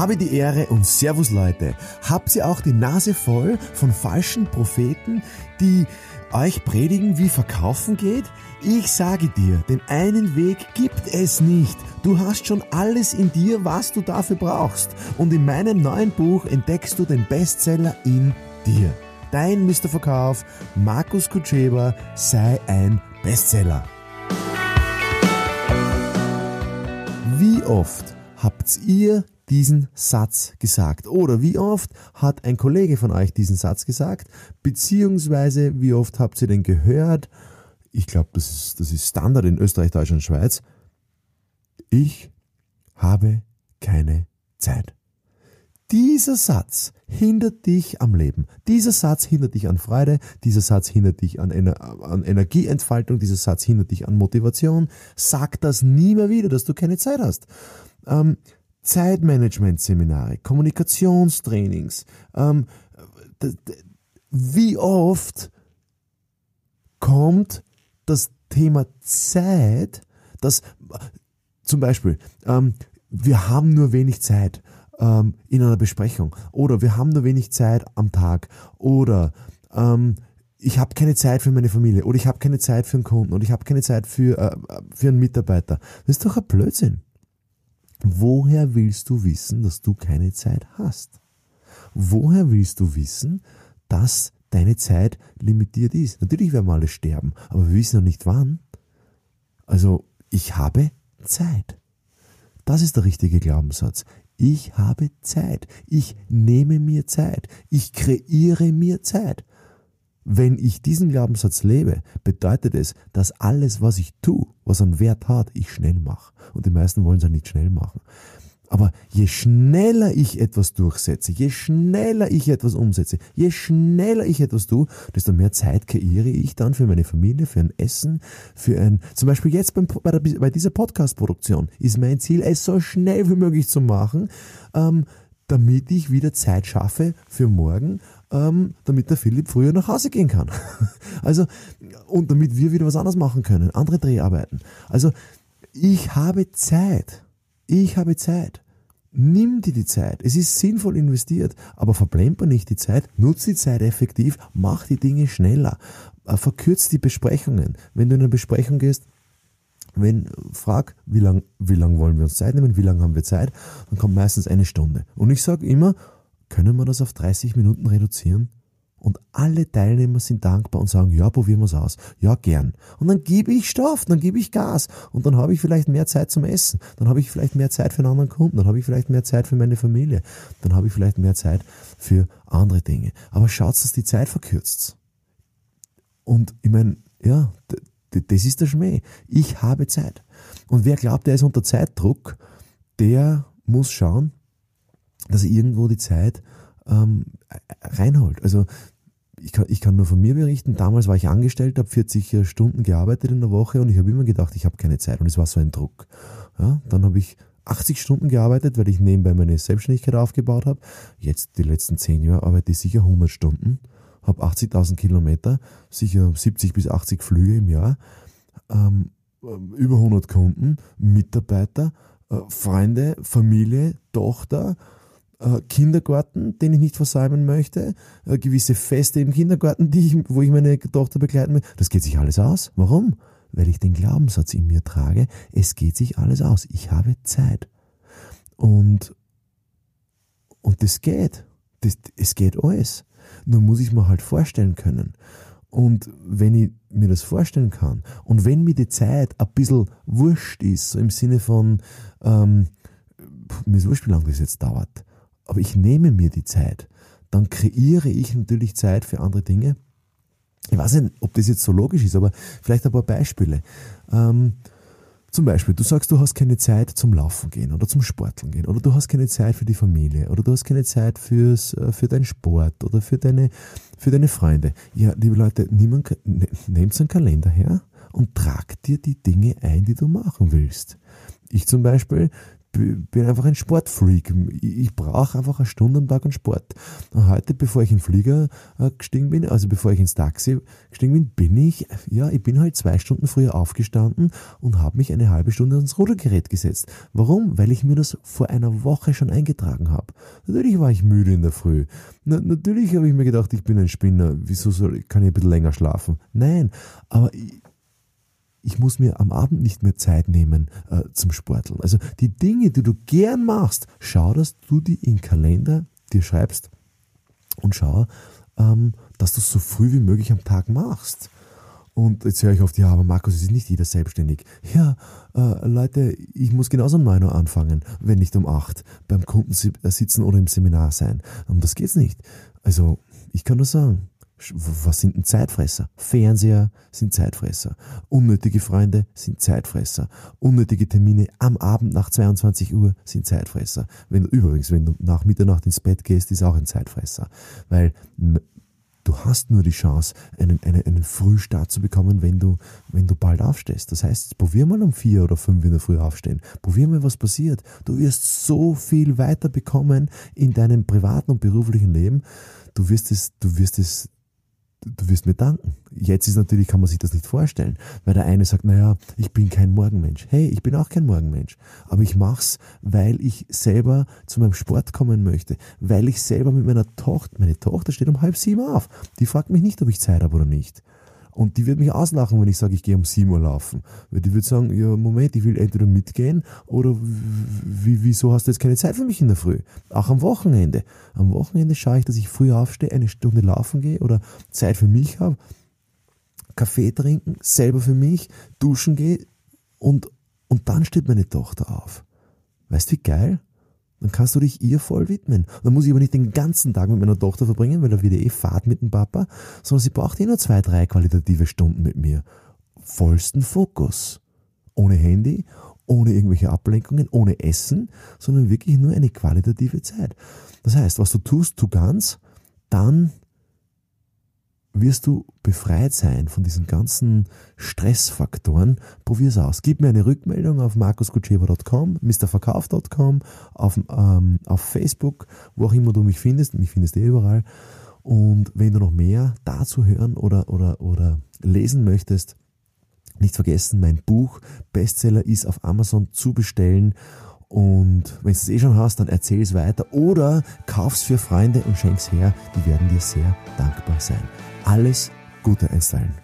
Habe die Ehre und Servus Leute. Habt ihr auch die Nase voll von falschen Propheten, die euch predigen, wie verkaufen geht? Ich sage dir, den einen Weg gibt es nicht. Du hast schon alles in dir, was du dafür brauchst. Und in meinem neuen Buch entdeckst du den Bestseller in dir. Dein Mr. Verkauf, Markus Kutscheba, sei ein Bestseller. Wie oft habt ihr diesen Satz gesagt? Oder wie oft hat ein Kollege von euch diesen Satz gesagt? Beziehungsweise wie oft habt ihr den gehört? Ich glaube, das ist, das ist Standard in Österreich, Deutschland, Schweiz. Ich habe keine Zeit. Dieser Satz hindert dich am Leben. Dieser Satz hindert dich an Freude. Dieser Satz hindert dich an, Ener an Energieentfaltung. Dieser Satz hindert dich an Motivation. Sag das nie mehr wieder, dass du keine Zeit hast. Ähm, Zeitmanagement-Seminare, Kommunikationstrainings. Ähm, wie oft kommt das Thema Zeit, das zum Beispiel, ähm, wir haben nur wenig Zeit ähm, in einer Besprechung oder wir haben nur wenig Zeit am Tag oder ähm, ich habe keine Zeit für meine Familie oder ich habe keine Zeit für einen Kunden oder ich habe keine Zeit für, äh, für einen Mitarbeiter. Das ist doch ein Blödsinn. Woher willst du wissen, dass du keine Zeit hast? Woher willst du wissen, dass deine Zeit limitiert ist? Natürlich werden wir alle sterben, aber wir wissen noch nicht wann. Also, ich habe Zeit. Das ist der richtige Glaubenssatz. Ich habe Zeit. Ich nehme mir Zeit. Ich kreiere mir Zeit. Wenn ich diesen Glaubenssatz lebe, bedeutet es, dass alles, was ich tue, was einen Wert hat, ich schnell mache. Und die meisten wollen es ja nicht schnell machen. Aber je schneller ich etwas durchsetze, je schneller ich etwas umsetze, je schneller ich etwas tue, desto mehr Zeit kreiere ich dann für meine Familie, für ein Essen, für ein, zum Beispiel jetzt beim, bei, der, bei dieser Podcast-Produktion ist mein Ziel, es so schnell wie möglich zu machen, ähm, damit ich wieder Zeit schaffe für morgen ähm, damit der Philipp früher nach Hause gehen kann. also, und damit wir wieder was anderes machen können, andere Dreharbeiten. Also, ich habe Zeit. Ich habe Zeit. Nimm dir die Zeit. Es ist sinnvoll investiert, aber verplemper nicht die Zeit. Nutz die Zeit effektiv. Mach die Dinge schneller. Äh, verkürz die Besprechungen. Wenn du in eine Besprechung gehst, wenn, frag, wie lang, wie lang wollen wir uns Zeit nehmen, wie lange haben wir Zeit, dann kommt meistens eine Stunde. Und ich sage immer, können wir das auf 30 Minuten reduzieren? Und alle Teilnehmer sind dankbar und sagen, ja, probieren wir es aus. Ja, gern. Und dann gebe ich Stoff, dann gebe ich Gas. Und dann habe ich vielleicht mehr Zeit zum Essen. Dann habe ich vielleicht mehr Zeit für einen anderen Kunden. Dann habe ich vielleicht mehr Zeit für meine Familie. Dann habe ich vielleicht mehr Zeit für andere Dinge. Aber schaut, dass die Zeit verkürzt. Und ich meine, ja, das ist der Schmäh. Ich habe Zeit. Und wer glaubt, der ist unter Zeitdruck, der muss schauen, dass er irgendwo die Zeit ähm, reinholt. Also ich kann, ich kann nur von mir berichten, damals war ich angestellt, habe 40 Stunden gearbeitet in der Woche und ich habe immer gedacht, ich habe keine Zeit und es war so ein Druck. Ja, dann habe ich 80 Stunden gearbeitet, weil ich nebenbei meine Selbstständigkeit aufgebaut habe. Jetzt die letzten 10 Jahre arbeite ich sicher 100 Stunden, habe 80.000 Kilometer, sicher 70 bis 80 Flüge im Jahr, ähm, über 100 Kunden, Mitarbeiter, äh, Freunde, Familie, Tochter, äh, Kindergarten, den ich nicht versäumen möchte, äh, gewisse Feste im Kindergarten, die ich, wo ich meine Tochter begleiten will. Das geht sich alles aus. Warum? Weil ich den Glaubenssatz in mir trage, es geht sich alles aus. Ich habe Zeit. Und, und das geht. Das, es geht alles. Nur muss ich mir halt vorstellen können. Und wenn ich mir das vorstellen kann und wenn mir die Zeit ein bisschen wurscht ist, so im Sinne von, ähm, mir ist wurscht, wie lange das jetzt dauert, aber ich nehme mir die Zeit, dann kreiere ich natürlich Zeit für andere Dinge. Ich weiß nicht, ob das jetzt so logisch ist, aber vielleicht ein paar Beispiele. Ähm, zum Beispiel, du sagst, du hast keine Zeit zum Laufen gehen oder zum Sporteln gehen oder du hast keine Zeit für die Familie oder du hast keine Zeit fürs, äh, für deinen Sport oder für deine, für deine Freunde. Ja, liebe Leute, ne, nehmt einen Kalender her und trag dir die Dinge ein, die du machen willst. Ich zum Beispiel bin einfach ein Sportfreak. Ich brauche einfach eine Stunde am Tag an Sport. Und heute, bevor ich in den Flieger äh, gestiegen bin, also bevor ich ins Taxi gestiegen bin, bin ich, ja, ich bin halt zwei Stunden früher aufgestanden und habe mich eine halbe Stunde ans Rudergerät gesetzt. Warum? Weil ich mir das vor einer Woche schon eingetragen habe. Natürlich war ich müde in der Früh. Na, natürlich habe ich mir gedacht, ich bin ein Spinner. Wieso soll, kann ich ein bisschen länger schlafen? Nein, aber ich, ich muss mir am Abend nicht mehr Zeit nehmen äh, zum Sporteln. Also die Dinge, die du gern machst, schau, dass du die in Kalender dir schreibst und schau, ähm, dass du es so früh wie möglich am Tag machst. Und jetzt höre ich oft, ja, aber Markus, es ist nicht jeder selbstständig. Ja, äh, Leute, ich muss genauso um 9 Uhr anfangen, wenn nicht um 8 beim Kunden äh, sitzen oder im Seminar sein. Um das geht's nicht. Also, ich kann nur sagen, was sind denn Zeitfresser? Fernseher sind Zeitfresser. Unnötige Freunde sind Zeitfresser. Unnötige Termine am Abend nach 22 Uhr sind Zeitfresser. Wenn übrigens, wenn du nach Mitternacht ins Bett gehst, ist auch ein Zeitfresser. Weil du hast nur die Chance, einen, einen, einen Frühstart zu bekommen, wenn du, wenn du bald aufstehst. Das heißt, probier mal um vier oder fünf in der Früh aufstehen. Probier mal, was passiert. Du wirst so viel weiter bekommen in deinem privaten und beruflichen Leben. Du wirst es, du wirst es du wirst mir danken. Jetzt ist natürlich, kann man sich das nicht vorstellen, weil der eine sagt, naja, ich bin kein Morgenmensch. Hey, ich bin auch kein Morgenmensch. Aber ich mach's, weil ich selber zu meinem Sport kommen möchte, weil ich selber mit meiner Tochter, meine Tochter steht um halb sieben auf. Die fragt mich nicht, ob ich Zeit habe oder nicht. Und die wird mich auslachen, wenn ich sage, ich gehe um 7 Uhr laufen. Weil die wird sagen, ja, Moment, ich will entweder mitgehen oder wieso hast du jetzt keine Zeit für mich in der Früh? Auch am Wochenende. Am Wochenende schaue ich, dass ich früh aufstehe, eine Stunde laufen gehe oder Zeit für mich habe, Kaffee trinken, selber für mich, duschen gehe und, und dann steht meine Tochter auf. Weißt du, wie geil? Dann kannst du dich ihr voll widmen. Dann muss ich aber nicht den ganzen Tag mit meiner Tochter verbringen, weil da wird eh Fahrt mit dem Papa, sondern sie braucht eh nur zwei, drei qualitative Stunden mit mir. Vollsten Fokus. Ohne Handy, ohne irgendwelche Ablenkungen, ohne Essen, sondern wirklich nur eine qualitative Zeit. Das heißt, was du tust, tu ganz, dann wirst du befreit sein von diesen ganzen Stressfaktoren. Probier's aus. Gib mir eine Rückmeldung auf markuskutschewa.com, mrverkauf.com, auf, ähm, auf Facebook, wo auch immer du mich findest. Mich findest du eh überall. Und wenn du noch mehr dazu hören oder, oder, oder lesen möchtest, nicht vergessen, mein Buch Bestseller ist auf Amazon zu bestellen. Und wenn du es eh schon hast, dann erzähl es weiter oder kauf's für Freunde und schenk's her. Die werden dir sehr dankbar sein. Alles Gute einstellen.